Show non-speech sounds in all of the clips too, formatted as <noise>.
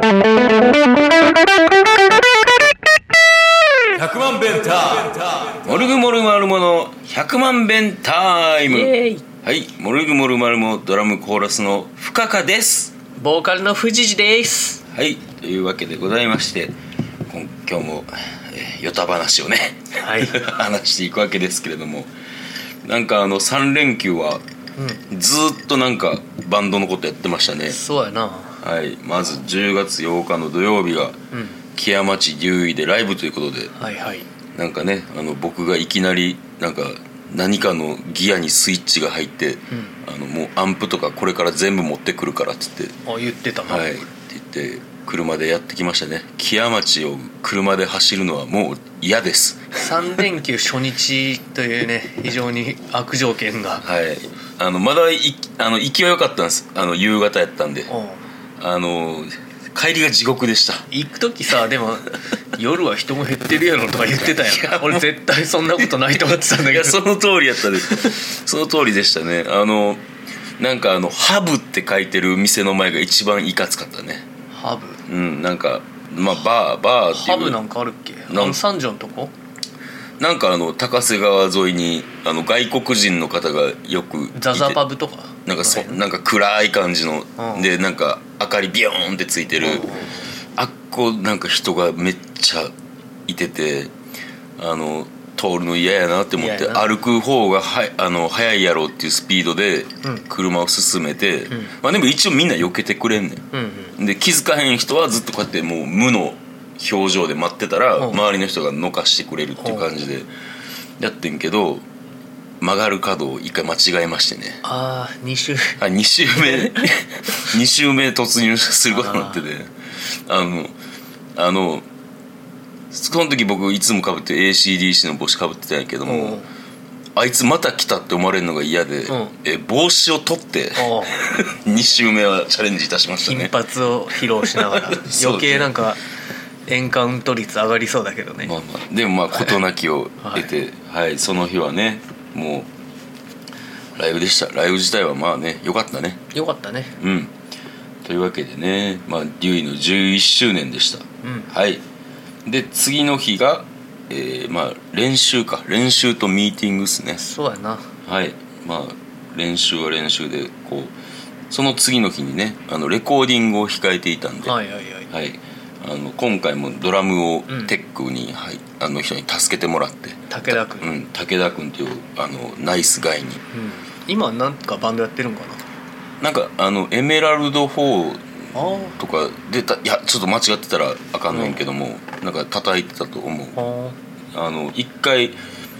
100万弁タイム。モルグモルマルモの100万弁タイム。はいモルグモルマルモドラムコーラスの深川です。ボーカルの藤次です。はいというわけでございまして今今日も、えー、ヨタ話をね、はい。<laughs> 話していくわけですけれども。なんかあの3連休はずーっとなんかバンドのことやってましたね。そうやなはい。まず10月8日の土曜日がうん。木屋町竜医でライブということで。はいはい。なんかねあの僕がいきなりなんか何かのギアにスイッチが入って、あのもうアンプとかこれから全部持ってくるからっつって。あ言ってた「な、はい」って言って車でやってきましたね。木屋町を車で走るのはもう嫌です。3連休初日というね <laughs> 非常に悪条件が。はい。あのまだいあの行きは良かったんです。あの夕方やったんで。うんあの帰りが地獄でした。行く時さでも <laughs> 夜は人も減ってるやろとか言ってたやん。俺絶対そんなことないと思ってたんだけど。いやその通りやったです。その通りでしたね。あのなんかあの「ハブ」って書いてる店の前が一番いかつかったね。ハブ？うんなんかまあバーバーってハブなんかあるっけ？なんあの三条のとこ？なんかあの高瀬川沿いにあの外国人の方がよくザザパブとか？なんかそな。んか暗い感じの、うん。でなんか明かりビヨーンってついてる、うん。うんあっこなんか人がめっちゃいててあの通るの嫌やなって思って歩く方がはあの速いやろうっていうスピードでうん。車を進めて、ん。まあ、でも一応みんな避けてくれんねうんうん。んで気づかへん人はずっとこうやってもう無の表情で待ってたらう。ん周りの人がのかしてくれるっていう感じでやってんけど曲がる角を一回間違えましてね。ああ2週あ2週目。<laughs> 2週目突入することになってて。あのあのその時僕いつもかぶってる ACDC の帽子かぶってたんやけども、うん。あいつまた来たって思われるのが嫌で、うん。え帽子を取っておう2週 <laughs> 目はチャレンジいたしました金ね髪を披露しながら。<laughs> 余計なんかエンカウント率上がりそうだけどね、まあまあ。でもまあ事なきを得てはい、その日はねもうライブでした。ライブ自体はまあねよかったね。よかったね。うん。というわけでねまあデュイの11周年でした、うん。はい。で次の日がえーまあ練習か。練習とミーティングですね。そうやな。はい。まあ練習は練習でこうその次の日にねあのレコーディングを控えていたんで、はいはいはい。はいあの今回もドラムをうんテックに、はい、あの人に助けてもらって。武田君、うん、武田君っていうあのナイスガイに。うん。今なんかバンドやってるんかな？んかあのエメラルド4なあとかでたいやちょっと間違ってたらあかんねんけども、なんか叩いてたと思う。ああの一回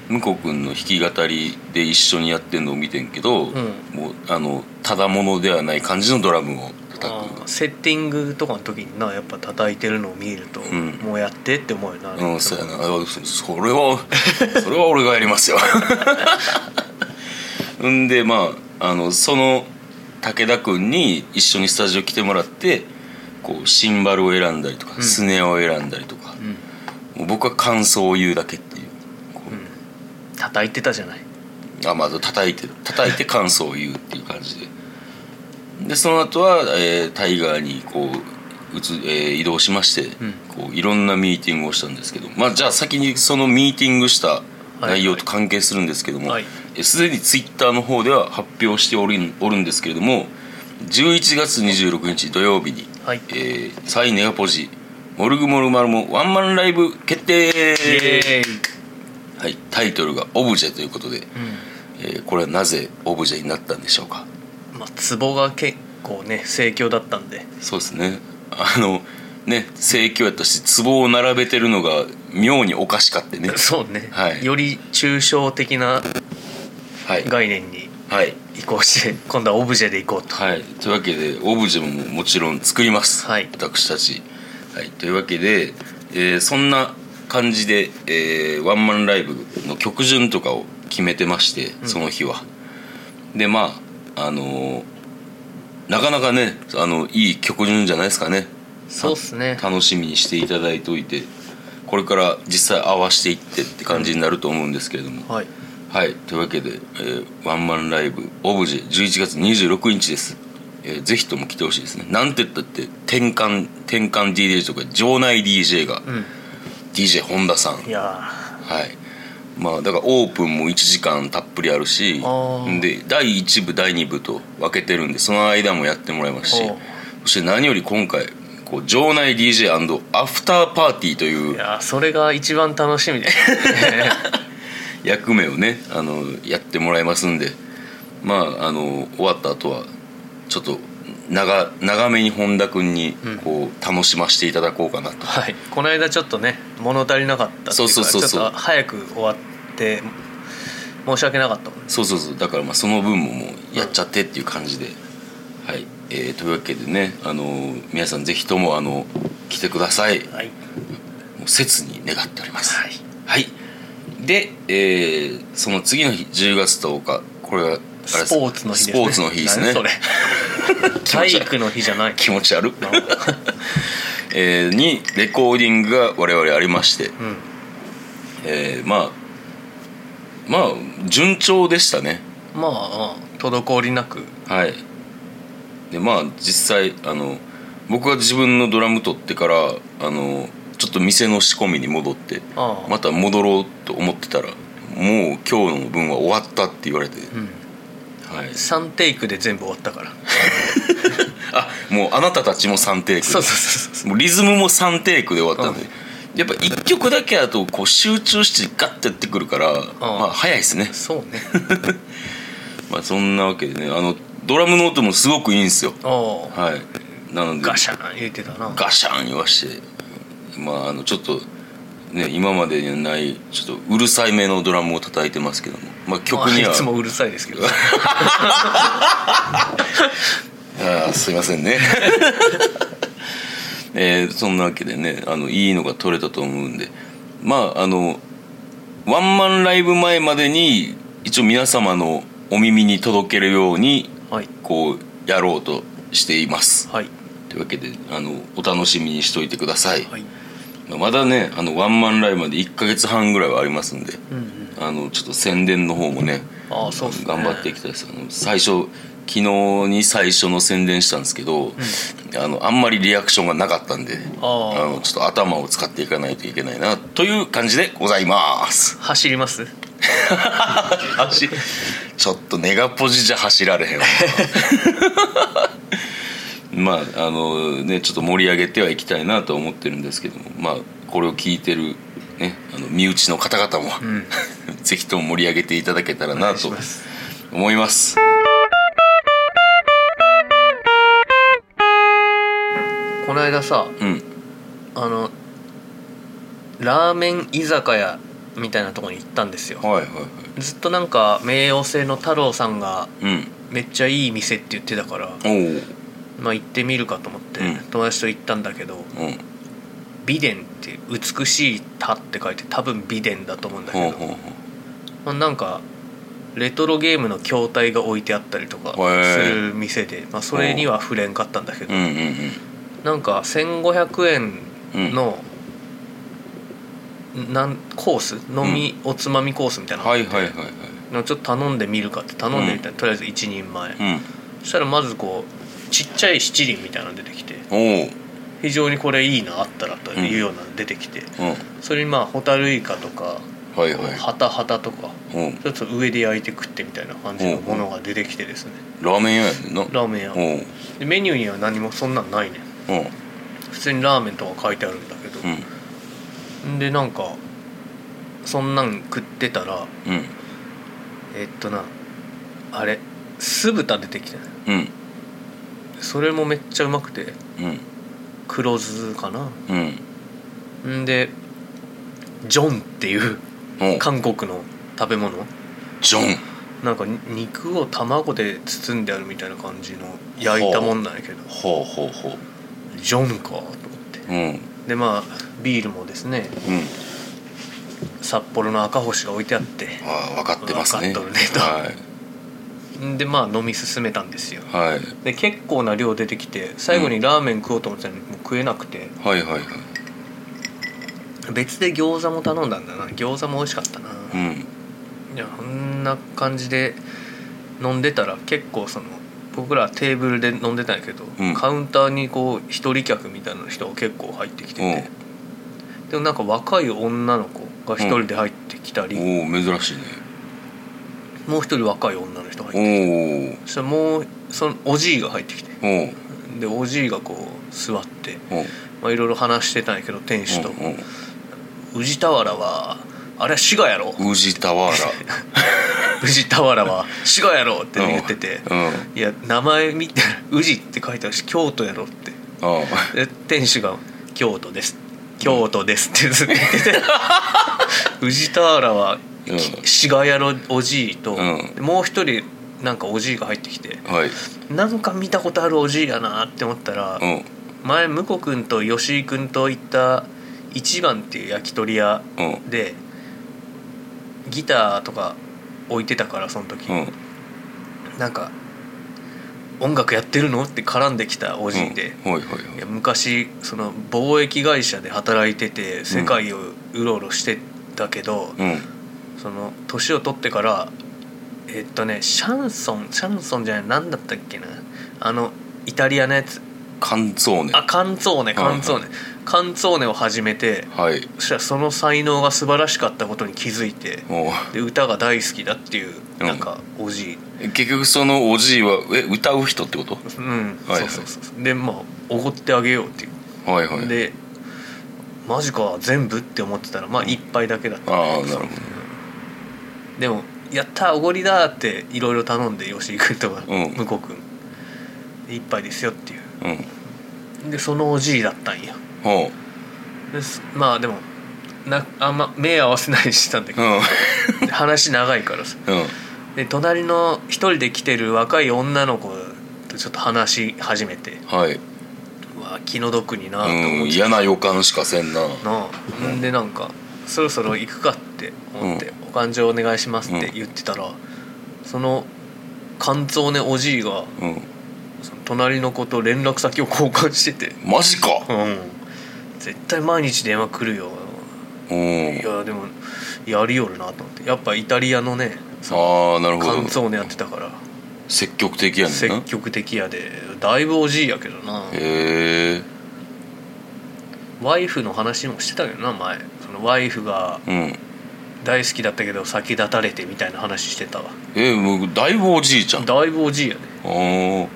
向こう君の弾き語りで一緒にやってんのを見てんけど、ん。もうあのただものではない感じのドラムを叩あくセッティングとかの時になやっぱ叩いてるのを見ると、ん。もうやってって思うよな、うんそうやな。あそそれはそれは俺がやりますよ <laughs> んでまああのその武田君に一緒にスタジオ来てもらってこうシンバルを選んだりとか、うん。スネアを選んだりとか、うん。もう僕は感想を言うだけっていう。こううん。叩いてたじゃない。あまず叩いて叩いて感想を言うっていう感じででその後は、えータイガーにこううつ、えー移動しまして、うん。こういろんなミーティングをしたんですけどまあじゃあ先にそのミーティングした内容と関係するんですけどもはい。えーすで、にツイッターの方では発表しておるおるんですけれども11月26日土曜日に、はい。えーサイネガポジモルグモルマルモワンマンライブ決定！はい、タイトルが「オブジェ」ということで、うえーこれはなぜオブジェになったんでしょうか？んまあ、ツボが結構ね盛況だったんで。そうですね。あのね盛況やったし壺を並べてるのが妙におかしかってね。そうね、はい。より抽象的なはい。概念にはい、移行して今度はオブジェでいこうと。はい、というわけでオブジェももちろん作ります、はい。私たち、はい、というわけで、えーそんな感じで、えーワンマンライブの曲順とかを決めてましてその日は、でまああのーなかなかねあのいい曲順じゃないですかね。そうっすね。楽しみにしていただいておいてこれから実際合わしていってって感じになると思うんですけれども、はい。はい。というわけで、えーワンマンライブオブジェ11月26日です。えーぜひとも来てほしいですね。なんて言ったって転換転換 DJ とか場内 DJ が、うん。DJ 本田さん。いやはいまあだからオープンも1時間たっぷりあるしで第1部第2部と分けてるんでその間もやってもらいますしそして何より今回こう場内 DJ& アフターパーティーといーいうやそれが一番楽しみで。<laughs> 役目をねあのやってもらいますんでまああの終わった後はちょっと長長めに本田君にこう楽しませていただこうかなと、はい。この間ちょっとね物足りなかったっていうかそうそうそうそう。ちょっと早く終わって申し訳なかったもんね。そうそうそう。だからまあその分ももうやっちゃってっていう感じで、はい、えーというわけでねあの皆さんぜひともあの来てください。もはい、う切に願っております。はい、はい。で、えーその次の日10月10日これはスポーツの日ですね。スポーツの日ですね。何それ。<laughs> 体育の日じゃない。気持ち悪い。<laughs> えーにレコーディングが我々ありまして、うん。えーまあまあ順調でしたね。まあ滞りなく。はい。でまあ実際あの僕が自分のドラム取ってからあのちょっと店の仕込みに戻ってまた戻ろうと思ってたらもう今日の分は終わったって言われて、うん。はい、3テイクで全部終わったから。<laughs> あもうあなたたちも3テイク。そうそうそうそうもうリズムも3テイクで終わったんで、やっぱ1曲だけだとこう集中してガッてやってくるから、まあ早いですね。そうね。<laughs> まあそんなわけでねあのドラムの音もすごくいいんですよ。はい。なのでガシャン言ってたな。ガシャン言わしてまああのちょっとね今までにはないちょっとうるさいめのドラムを叩いてますけどもまあ曲には。まあいつもうるさいですけど。<laughs> あーすいませんね。<laughs> えーそんなわけでねあのいいのが撮れたと思うんで。まああのワンマンライブ前までに一応皆様のお耳に届けるようにはい。こうやろうとしています。はい。というわけであのお楽しみにしといてください、はい。まだねあのワンマンライブまで1ヶ月半ぐらいはありますんで。うんうんあのちょっと宣伝の方もねああそうね。頑張っていきたいです。あの最初昨日に最初の宣伝したんですけど、あのあんまりリアクションがなかったんであー。のちょっと頭を使っていかないといけないなという感じでございます。走ります？<laughs> 走ちょっとネガポジじゃ走られへんわ。<laughs> まああのねちょっと盛り上げてはいきたいなと思ってるんですけどもまあこれを聞いてるねあの身内の方々も、んぜひとも盛り上げていただけたらなと思います。この間さうん。あのラーメン居酒屋みたいなところに行ったんですよ。はいはいはい。ずっとなんか名誉性の太郎さんがうん。めっちゃいい店って言ってたからまあ行ってみるかと思って、うん。友達と行ったんだけどうん。美伝って美しい「田」って書いて多分美伝だと思うんだけど、まあ、なんかレトロゲームの筐体が置いてあったりとかする店で、まあ、それには触れんかったんだけど、ううんうんなんか1500円の、なんコース？飲み、おつまみコースみたいな。のがあってはいはいはいはい。なんかちょっと頼んでみるかって頼んでみたら、とりあえず1人前、うん。そしたらまずこうちっちゃい七輪みたいなの出てきて非常にこれいいなあったらというようなの出てきて、うん。それにまあホタルイカとかはいはい。ハタハタとかうん。ちょっと上で焼いて食ってみたいな感じのものが出てきてですね。ラーメン屋やねんな。ラーメン屋。おでメニューには何もそんなんないねうん。普通にラーメンとか書いてあるんだけど。う、ん。でなんかそんなん食ってたらうん。えっとなあれ酢豚出てきてねうん。それもめっちゃうまくてうん。黒酢かな？うん。んでジョンっていうお韓国の食べ物？ジョン。なんかに肉を卵で包んであるみたいな感じの焼いたもんなんやけど。ほうほうほう。ジョンかと思って。うん。でまあビールもですねうん。札幌の赤星が置いてあって。ああ分かってますね。分かっとるねと。はい。んでまあ飲み進めたんですよ。はい。で結構な量出てきて最後にラーメン食おうと思ってたのにもう食えなくて。はいはいはい別で餃子も頼んだんだな。餃子も美味しかったな、うん。いやこんな感じで飲んでたら結構その僕らテーブルで飲んでたんやけど、うん。カウンターにこう一人客みたいな人が結構入ってきてて、でもなんか若い女の子が一人で入ってきたり、おお珍しいね。もう一人若い女の人がお入ってきて。おそしたらもうそのおじいが入ってきて。おおでおじいがこう座っておまあいろいろ話してたんやけど店主と。うん「宇治俵はあれは滋賀やろ？うん宇治田原 <laughs> 宇治俵は滋賀やろ」って言ってて。うん。あいや名前見て宇治って書いてあるし京都やろって。あで店主が「京都です」「京都です」ってずっと言ってて。<laughs> 宇治田原はうん滋賀やろおじいと、もう一人なんかおじいが入ってきてはい。なんか見たことあるおじいやなって思ったら、うん。前向子君と吉井君と行った一番っていう焼き鳥屋うん。でギターとか置いてたからその時、うん。なんか「音楽やってるの?」って絡んできたおじいで、うん。はいはい昔その貿易会社で働いてて世界をうろうろしてたけど、はいうん。その年を取ってからえっとねシャンソンシャンソンじゃない何だったっけな。あのイタリアのやつカンツォーネあカンツォーネカンツォーネカンツォーネを始めてはい。そしたらその才能が素晴らしかったことに気づいておで歌が大好きだっていううん。なんかおじい。う結局そのおじいはえ歌う人ってこと？うん、はいはい。そうそうそうでまあおごってあげようっていう。はいはい。でマジか全部って思ってたらまあ一杯だけだった。ああなるほど。でも「やったおごりだ」っていろいろ頼んで吉井君とかうん。向こう君。で一杯ですよっていううん。でそのおじいだったんや。ほです。まあでもなあんま目合わせないしてたんだけううど、ん。で話長いからさ。<laughs> うん。で隣の一人で来てる若い女の子とちょっと話し始めて。はい。うわ気の毒になとうん思って。嫌な予感しかせんな。なあ。んでなんかそろそろ行くかって思って「お勘定お願いします」って言ってたら、その肝臓ねおじいがうん隣の子と連絡先を交換してて。マジか。うん。絶対毎日電話来るよ。うん。いやでもやりよるなと思って。やっぱイタリアのねああなるほど。肝臓ねやってたから。積極的やねん積な極的やで。だいぶおじいやけどな。へえワイフの話もしてたけどな前。そのワイフがうん。大好きだったけど先立たれてみたいな話してたわ。えもうだいぶおじいちゃん。だいぶおじいやね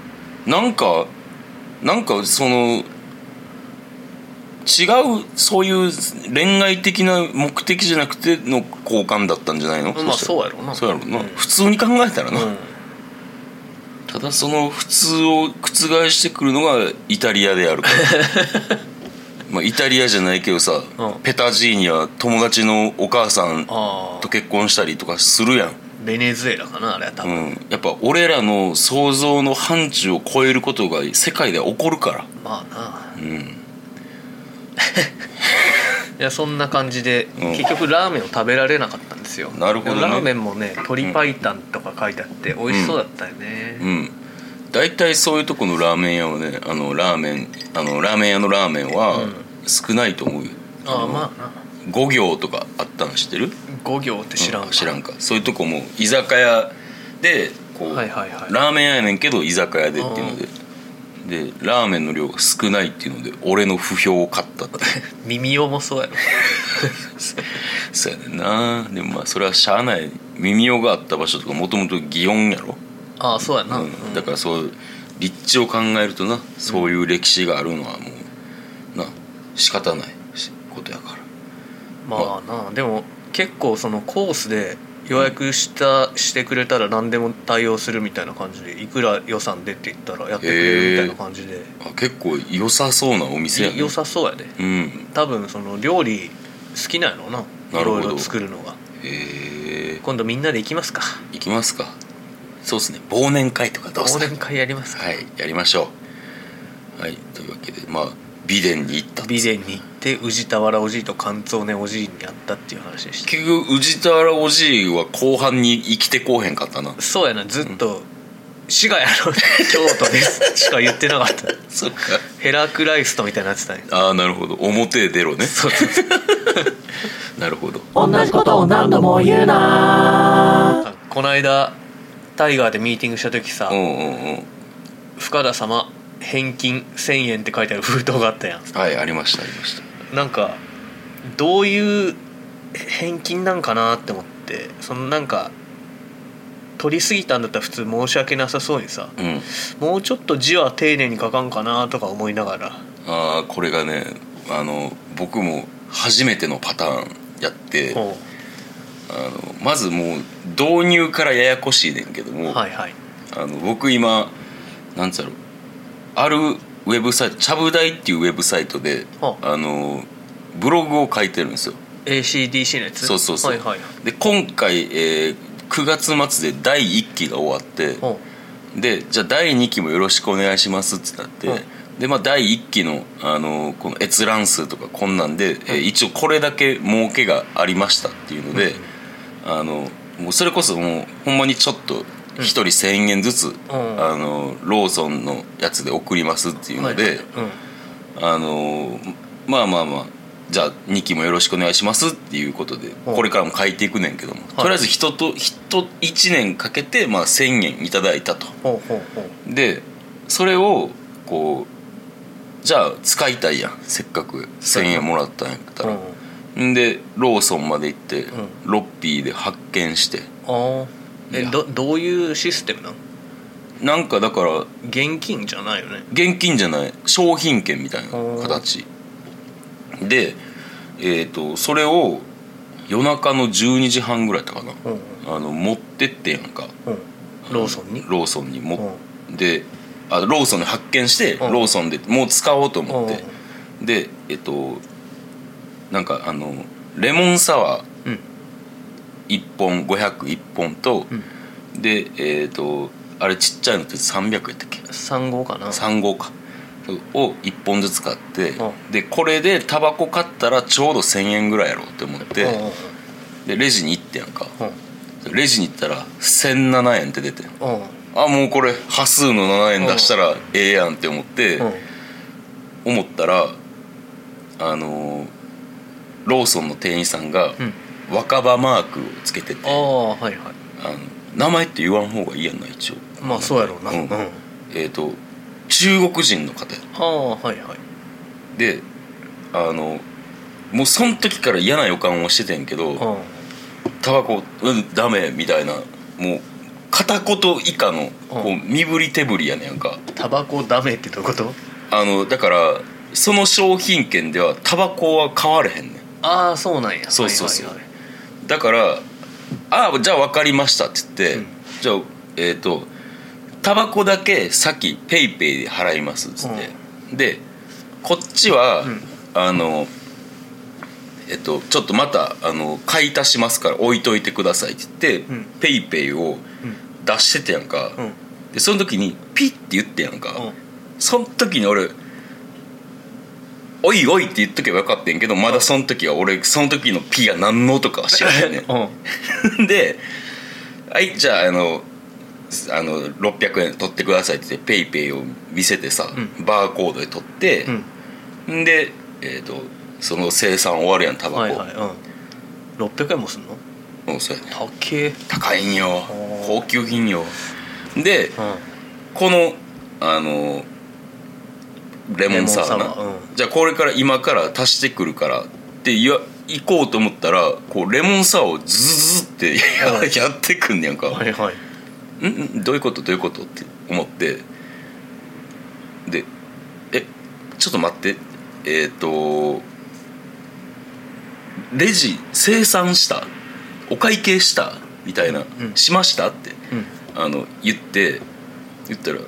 なんかなんかその違うそういう恋愛的な目的じゃなくての交換だったんじゃないの？まあそうやろうな。そうやろうな、うん。普通に考えたらな、うん。ただその普通を覆してくるのがイタリアであるから。<laughs> まあイタリアじゃないけどさ、うん。ペタジーニは友達のお母さんと結婚したりとかするやんベネズエラかなあれは多う分、ん、やっぱ俺らの想像の範疇を超えることが世界で起こるから。まあな。うん。<laughs> いやそんな感じで、うん。結局ラーメンを食べられなかったんですよ。なるほどね。ラーメンもね鶏白湯とか書いてあって美味しそうだったよね、うん。大体そういうとこのラーメン屋はねあのラーメンあのラーメン屋のラーメンはうん。少ないと思うよ、ああまあな5行とかあったの知ってる？5行って知らんわう知らんか。そういうとこも居酒屋でこう、はいはいはい。ラーメン屋やねんけど居酒屋でっていうので。でラーメンの量が少ないっていうので俺の不評を買ったって。<laughs> 耳用もそうやろ。<laughs> そうやねんな。でもまあそれはしゃあない。耳用があった場所とかもともと祇園やろ、ああそうやな、うん、だからそう立地を考えるとなそういう歴史があるのはもうな仕方ないことやからまあなでも結構そのコースで予約したしてくれたら何でも対応するみたいな感じでいくら予算でって言ったらやってくれるみたいな感じで、あ結構良さそうなお店やね。良さそうやで。うん。多分その料理好きなんやろうなないるほど。ろいろ作るのが。へえ。今度みんなで行きますか。行きますか。そうですね。忘年会とかどうすか？忘年会やりますか。はいやりましょう。はいというわけでまあ美伝に行った。備前に行って宇治田原おじいと関東ねおじいに会ったっていう話でした。結局宇治田原おじいは後半に生きてこうへんかったな。そうやなずっと「滋賀やろ京都です」しか言ってなかった。<laughs> そっか。ヘラクライストみたいになってたねああなるほど。表へ出ろね。そうそうそう。<laughs> なるほど。同じことを何度も言うな。あこの間タイガーでミーティングした時さ、うんうんうん。深田様返金1000円って書いてある封筒があったやん。はいありましたありました。なんかどういう返金なんかなって思ってそのなんか取りすぎたんだったら普通申し訳なさそうにさうん。もうちょっと字は丁寧に書かんかなとか思いながら。ああこれがねあの僕も初めてのパターンやってほあのまずもう導入からややこしいねんけどうも、はいはい。あの僕今なんつうやろあるウェブサイトちゃぶ台っていうウェブサイトではあ。のブログを書いてるんですよ。ACDC のやつ？そうそうそう。はいはいで今回、えー9月末で第1期が終わってほでじゃあ第2期もよろしくお願いしますってなって、うんでまあ第1期のあのこの閲覧数とかこんなんで、えー一応これだけ儲けがありましたっていうので、あのもうそれこそもうほんまにちょっと1人1,000円ずつ、ん。あのローソンのやつで送りますっていうので、あのまあまあまあじゃあ2期もよろしくお願いしますっていうことでうん。これからも書いていくねんけども、とりあえず人と人1年かけてまあ1,000円いただいたと。でそれをこうじゃあ使いたいやん。せっかく1,000円もらったんやったら、ん。でローソンまで行って、ん。ロッピーで発見してああえどどういうシステムなんなんかだから現金じゃないよね。現金じゃない。商品券みたいな形。でえっ、とそれを夜中の12時半ぐらいだったかな、うん。あの持ってってやんか。うん。ローソンに？ローソンに。も、であローソンで発見して、うん。ローソンでもう使おうと思って、でえっとなんかあのレモンサワーうん1本5001本と、うん。でえっ、とあれちっちゃいのって300やったっけ？3号かな。3号か。を1本ずつ買って、うでこれでタバコ買ったらちょうど1,000円ぐらいやろうって思って、でレジに行ってやんか。うん。レジに行ったら1,007円って出てうん。あもうこれ端数の7円出したらええやんって思って、うん。思ったらあのーローソンの店員さんがうん若葉マークをつけてて、ああはいはい。あの名前って言わん方がいいやんな一応。まあそうやろうな。ううん。んあえっ、と中国人の方や。あはいはい。であのもうその時から嫌な予感をしててんけどうん。タバコうんダメみたいなもう片言以下のこう身振り手振りやねんか。タバコダメってどういうこと？あのだからその商品券ではタバコは買われへんねん。ああそうなんや。そうそうそう。はいはいだから「ああじゃあ分かりました」って言って、うん。じゃあえっ、とタバコだけ先 PayPay で払いますっつって、でこっちは、ん。あのえっとちょっとまたあの買い足しますから置いといてくださいって言って、うん。 PayPay を出しててやんか、うんうん。でその時にピッて言ってやんか、うん。その時に俺「おいおい」って言っとけばよかったんやけどまだその時は俺その時のピが何の音かは知らへんね。<laughs> うん。ん <laughs> で「はいじゃああのあの600円取ってください」って言ってペイペイを見せてさ、うバーコードで取って、ん、で、えー、とその生産終わるやんタバコ、はいはいうん。600円もすんの？うんそうやね。高え。高いんよ。ー。高級品よ。でうん。このあのレモンサワーな。うじゃあこれから今から足してくるからって言わ行こうと思ったらこうレモンサワーをズズズってやうん。<laughs> やってくんねやんか、はいはい。ん？ん？どういうこと？どういうこと？って思って。でえちょっと待って。えっ、とレジ生産した？お会計した？みたいな、うん。しました？って。うん。あの言って。言ったら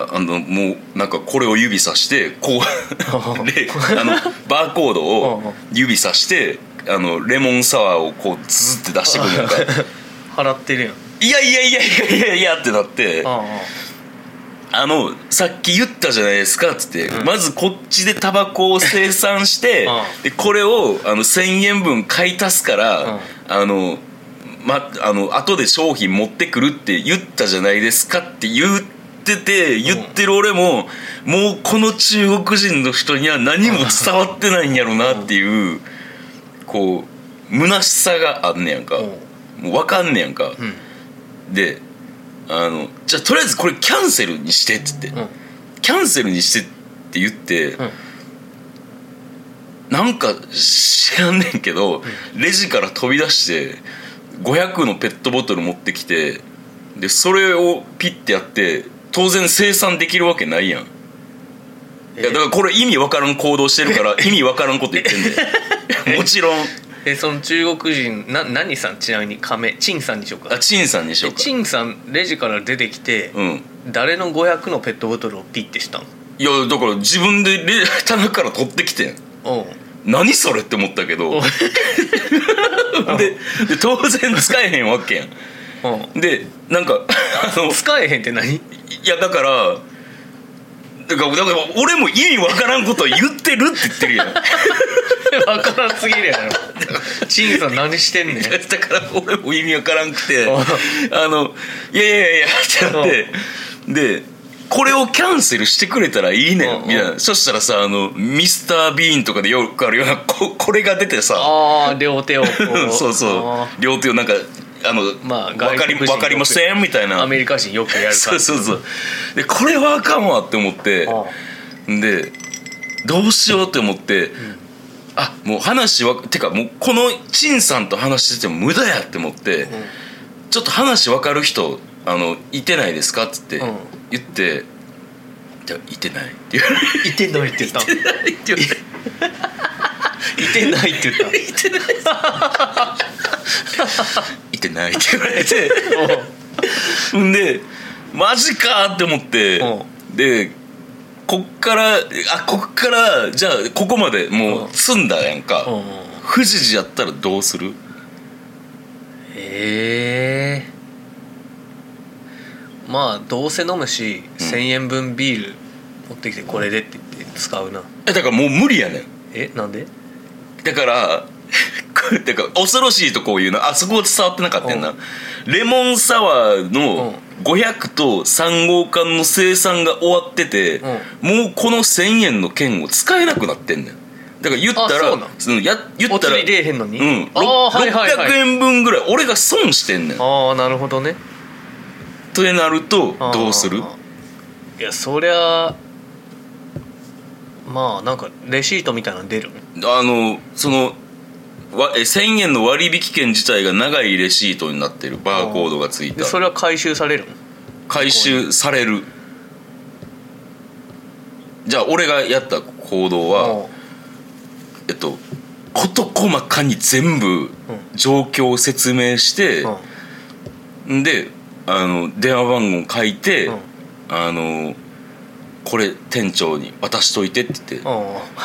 ああのもうなんかこれを指さしてこう <laughs> であのバーコードを指さしてあのレモンサワーをこうズズって出してくるのか。<laughs> 払ってるやん。いやいやいやいやいやいやってなってああのさっき言ったじゃないですかっつって、うん。まずこっちでタバコを生産してうん。でこれをあの1,000円分買い足すから、うん。あのまあの後で商品持ってくるって言ったじゃないですかって言ってて言ってる俺も、もうこの中国人の人には何も伝わってないんやろなっていう、こう虚しさがあんねやんか、うん。もう分かんねやんか、うん。であのじゃあとりあえずこれキャンセルにしてっつって、うん。キャンセルにしてって言って、うん。なんか知らんねんけど、レジから飛び出して500のペットボトル持ってきてでそれをピッてやって当然生産できるわけないやん。いやだからこれ意味わからん行動してるから <laughs> 意味わからんこと言ってんで。<laughs> もちろん。えその中国人な何さんちなみに亀？陳さんにしようか。あ陳さんにしようか。え陳さんレジから出てきて、うん。誰の500のペットボトルをピッてしたん？いやだから自分でレ <laughs> 棚から取ってきてん。う。ん何それって思ったけど。でで当然使えへんわけやうんんでなんか <laughs> あの使えへんって何？いやだからだからだから俺も意味わからんことを言ってるって言ってるやん。<laughs> だ分からんすぎるやろ。陳さん何してんねん。<laughs> から俺も意味わからんくてうあのいやいやいやってなってでこれをキャンセルしてくれたらいいねうんん。みたいな。そしたらさあのミスター・ビーンとかでよくあるようなここれが出てさ。ああ両手をそうそう。両手をなんかあの、まあわかり外国人わかりませんみたいな。アメリカ人よくやるそうそうそう。でこれはあかんわって思って。あでどうしようって思って、あもう話はてかもうこの陳さんと話してても無駄やって思って、ちょっと話分かる人あのいてないですかっつってうん。言って「じゃいてない」って言われていてないって言ったん「いてない」って言われていてないって言ったいてないって言われて。ん。でマジかって思って。うでこっからあこっからじゃあここまでもうん。う積んだやんか。うん。富士寺やったらどうする？ええまあどうせ飲むし、1,000円分ビール持ってきてこれでって言って使うな。えだからもう無理やねん。えなんで？だから <laughs> だから恐ろしいとこう言うなあそこ伝わってなかったんな。レモンサワーの500と3号缶の生産が終わってて、もうこの1000円の券を使えなくなってんねんだから言ったらあその？や言ったらお釣り出えへんのに？うん、ああはいはいはい。600円分ぐらい俺が損してんねんああなるほどね。となるとどうする？いやそりゃまあなんかレシートみたいなの出る？あのそのわえ1000円の割引券自体が長いレシートになってるバーコードがついた。でそれは回収される？の回収される。じゃあ俺がやった行動はえっと事細かに全部状況を説明してであの電話番号書いて、うん。あのこれ店長に渡しといてって言って、うん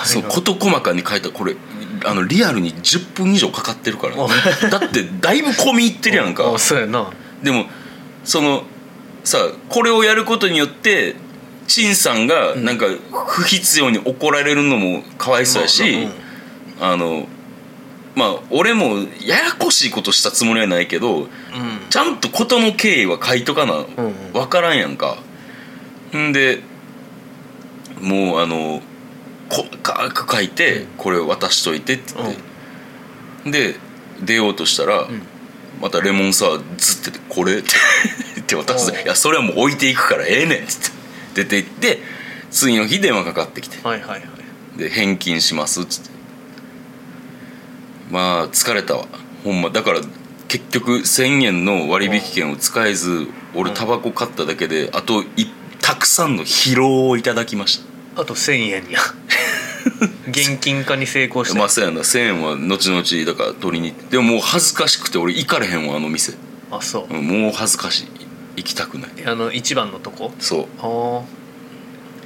そう事細かに書いたこれあのリアルに10分以上かかってるから、う <laughs> だってだいぶ込み入ってるやんか。あそうやな。でもそのさこれをやることによって陳さんがなんか不必要に怒られるのもかわいそうやし、あのまあ俺もややこしいことしたつもりはないけどうん。ちゃんと事の経緯は書いとかな分からんやんか。んでもうあの細かく書いてこれ渡しといてって言って、で出ようとしたら、ん。またレモンサワーずってて「これ」って <laughs> 言って渡す。いやそれはもう置いていくからええねん」っつって。出て行って次の日電話かかってきて。はいはいはい。で返金しますっつって。まあ疲れたわ。ほんま。だから結局1,000円の割引券を使えず俺タバコ買っただけであといたくさんの疲労をいただきましあと1,000円や。<laughs> 現金化に成功したたまあそうやな。1,000円は後々だから取りに行って。でももう恥ずかしくて俺行かれへんわあの店。あそう。うんもう恥ずかしい。行きたくない。あの一番のとこ？そああこ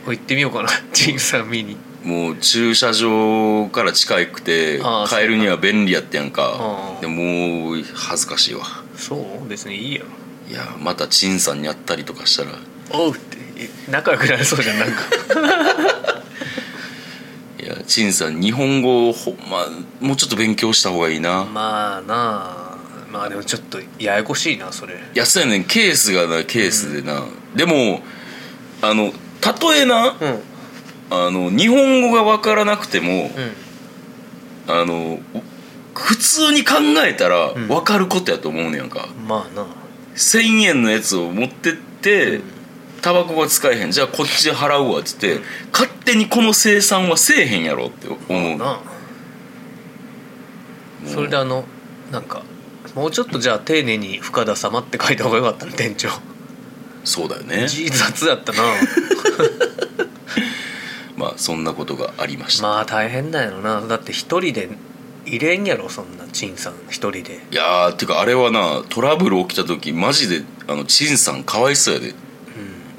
れ行ってみようかな。ジンさん見に。うもう駐車場から近くて帰るには便利やったやんか。でももう恥ずかしいわ。そう？別にいいやろ。いやまた陳さんに会ったりとかしたら。おうって。え仲良くなりそうじゃんなんか。<laughs> いや陳さん日本語をほんまもうちょっと勉強した方がいいな、まあなあ。まあでもちょっとややこしいなそれ。いやそうやねん。ケースがなケースでな、でもあのたとえなうん。うんあの日本語が分からなくても、あの普通に考えたらん。分かることやと思うねやんか、まあな1,000円のやつを持ってってタバコが使えへん。じゃあこっち払うわっつって、勝手にこの生産はせえへんやろって思う。な。あそれであのなんかもうちょっとじゃあ丁寧に「深田様」って書いた方がよかったの店長。そうだよね。字雑だったな。<laughs> まあそんなことがありました、まあ大変だよな。だって一人で入れんやろそんな陳さん。一人で。いやーてかあれはなトラブル起きた時マジであの陳さんかわいそうやで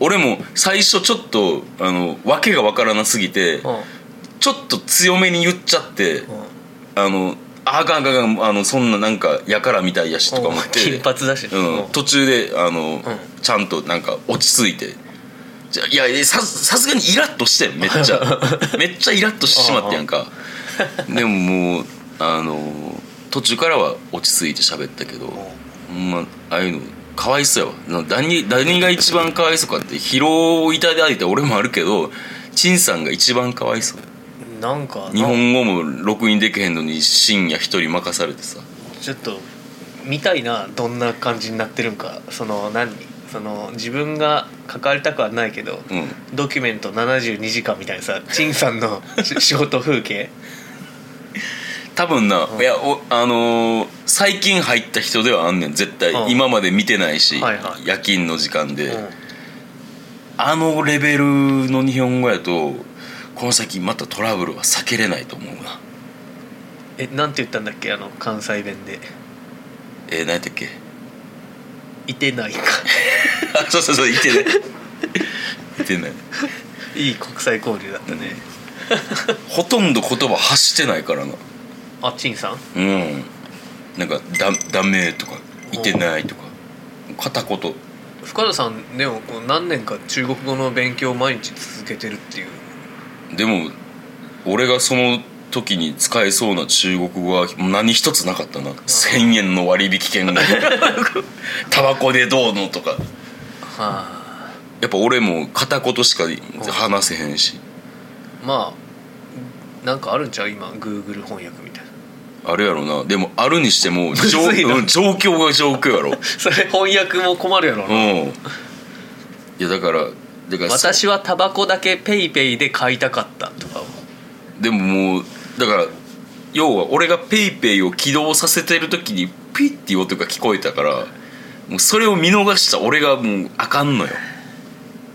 俺も最初ちょっとあの訳が分からなすぎてうん。うんちょっと強めに言っちゃってあのあかんあかんあかんあのそんななんかやからみたいやしとか思って金髪だし。ねうん、途中であの、ん。ちゃんとなんか落ち着いてじゃいやささすがにイラッとしてんめっちゃ。<laughs> めっちゃイラッとしてしまってやんか。<laughs> でももうあの途中からは落ち着いて喋ったけどほんまああいうのかわいそうやわな何何が一番かわいそうかって疲労をいただいて俺もあるけど陳さんが一番かわいそうなんかな日本語も録音できへんのに深夜一人任されてさ。ちょっと見たいなどんな感じになってるんか。その何？その自分が関わりたくはないけど、うん。ドキュメント72時間みたいなさ陳さんのし <laughs> 仕事風景多分な、いやおあのー最近入った人ではあんねん絶対、うん。今まで見てないし、はいはい。夜勤の時間で、うん。あのレベルの日本語やとこの先またトラブルは避けれないと思うな。えなんて言ったんだっけあの関西弁で。えー、何やったっけ「いてないか。<laughs> あそうそうそう言ってない。言ってない」いい国際交流だったね。ほとんど言葉発してないからなあ陳さん？うん。なんか「だダメ」とか「いてない」とか。片言。深田さんでもこう何年か中国語の勉強を毎日続けてるっていう。でも俺がその時に使えそうな中国語は何一つなかったな。1,000円の割引券が。<laughs> タバコでどうのとか。はあ。やっぱ俺も片言しか話せへんし。まあなんかあるんちゃう？今 Google 翻訳みたいなあれやろな。でもあるにしても <laughs> ず状状況が状況やろ。<laughs> それ翻訳も困るやろな、うん。いやだからだからそ私はタバコだけ PayPay で買いたかったとかでももうだから要は俺が PayPay を起動させてる時にピッていう音が聞こえたからもうそれを見逃した。俺がもうあかんのよ。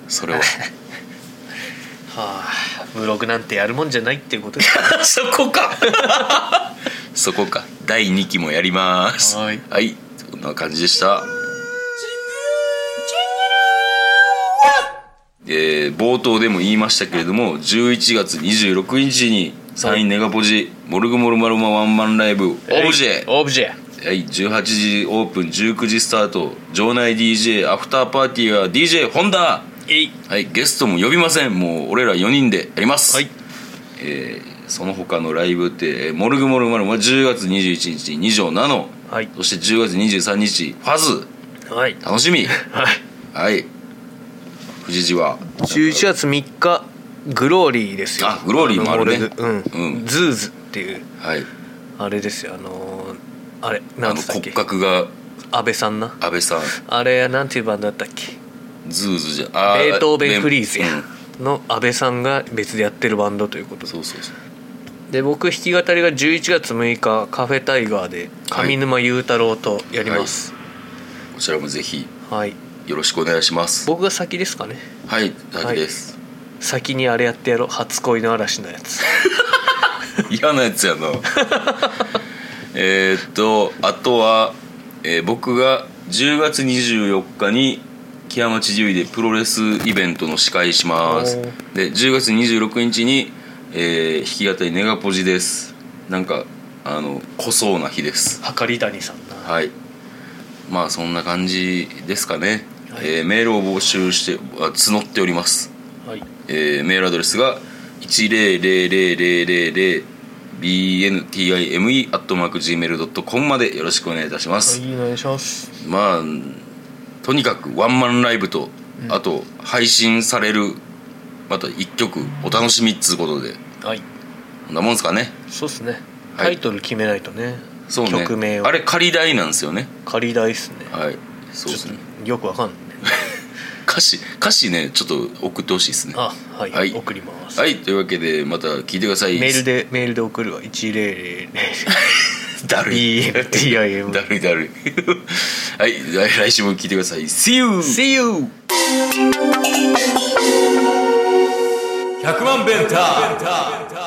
それは。<laughs> はあブログなんてやるもんじゃないっていうことそこかそこか。第2期もやります。はい。はい。そんな感じでした。えー冒頭でも言いましたけれども11月26日にサインネガポジモルグモルマルマワンマンライブオブジェ。オブジェ。はい、18時オープン19時スタート。場内 DJ アフターパーティーは DJ ホンダ。はい。ゲストも呼びません。もう俺ら4人でやります。はい。えーその他のライブってえーモルグモルマルは10月21日2条ナノはい。そして10月23日ファズ。はい。楽しみ。はい。はい。藤次は11月3日グローリーですよ。あグローリーもあるね。のモルグうん、うん。ズーズっていうはい。あれですよ。あのーあれなんつったっけ？骨格が。安倍さんな。安倍さん。あれなんていうバンドだったっけ？ズーズじゃあベートーベンフリーズや、うん。の安倍さんが別でやってるバンドということで。そうそうそうで僕弾き語りが11月6日カフェタイガーで上沼雄太郎とやります。こちらもぜひはい、よろしくお願いします。僕が先ですかね。はい大丈です、先にあれやってやろう。初恋の嵐のやつ。<laughs> 嫌なやつやな。<laughs> えーっとあとは、えー僕が10月24日に木屋町獣医でプロレスイベントの司会します。で10月26日に、えー弾き語りネガポジです。なんかあの濃そうな日です。はかり谷さんな。はい。まあそんな感じですかね、はい。えーメールを募集してあ募っております。はい。えーメールアドレスが 1000000bntime.gmail.com までよろしくお願いいたします、はいお願いします。まあとにかくワンマンライブと、あと配信されるまた1曲お楽しみっつうことで。はい。こんなもんすかね。そうっすね。はい。タイトル決めないとね、そうね。曲名を。あれ仮題なんですよね。仮題っすね。はい。そうですね。よくわかんないね。<laughs> 歌詞歌詞ねちょっと送ってほしいですね。あはい、はい。送ります、はい。というわけでまた聞いてください。メールでメールで送るわ。<laughs> 100だるい。BMTIM だるいだるい。<laughs> はい。来来週も聞いてください。See you! See you! 100万ベンター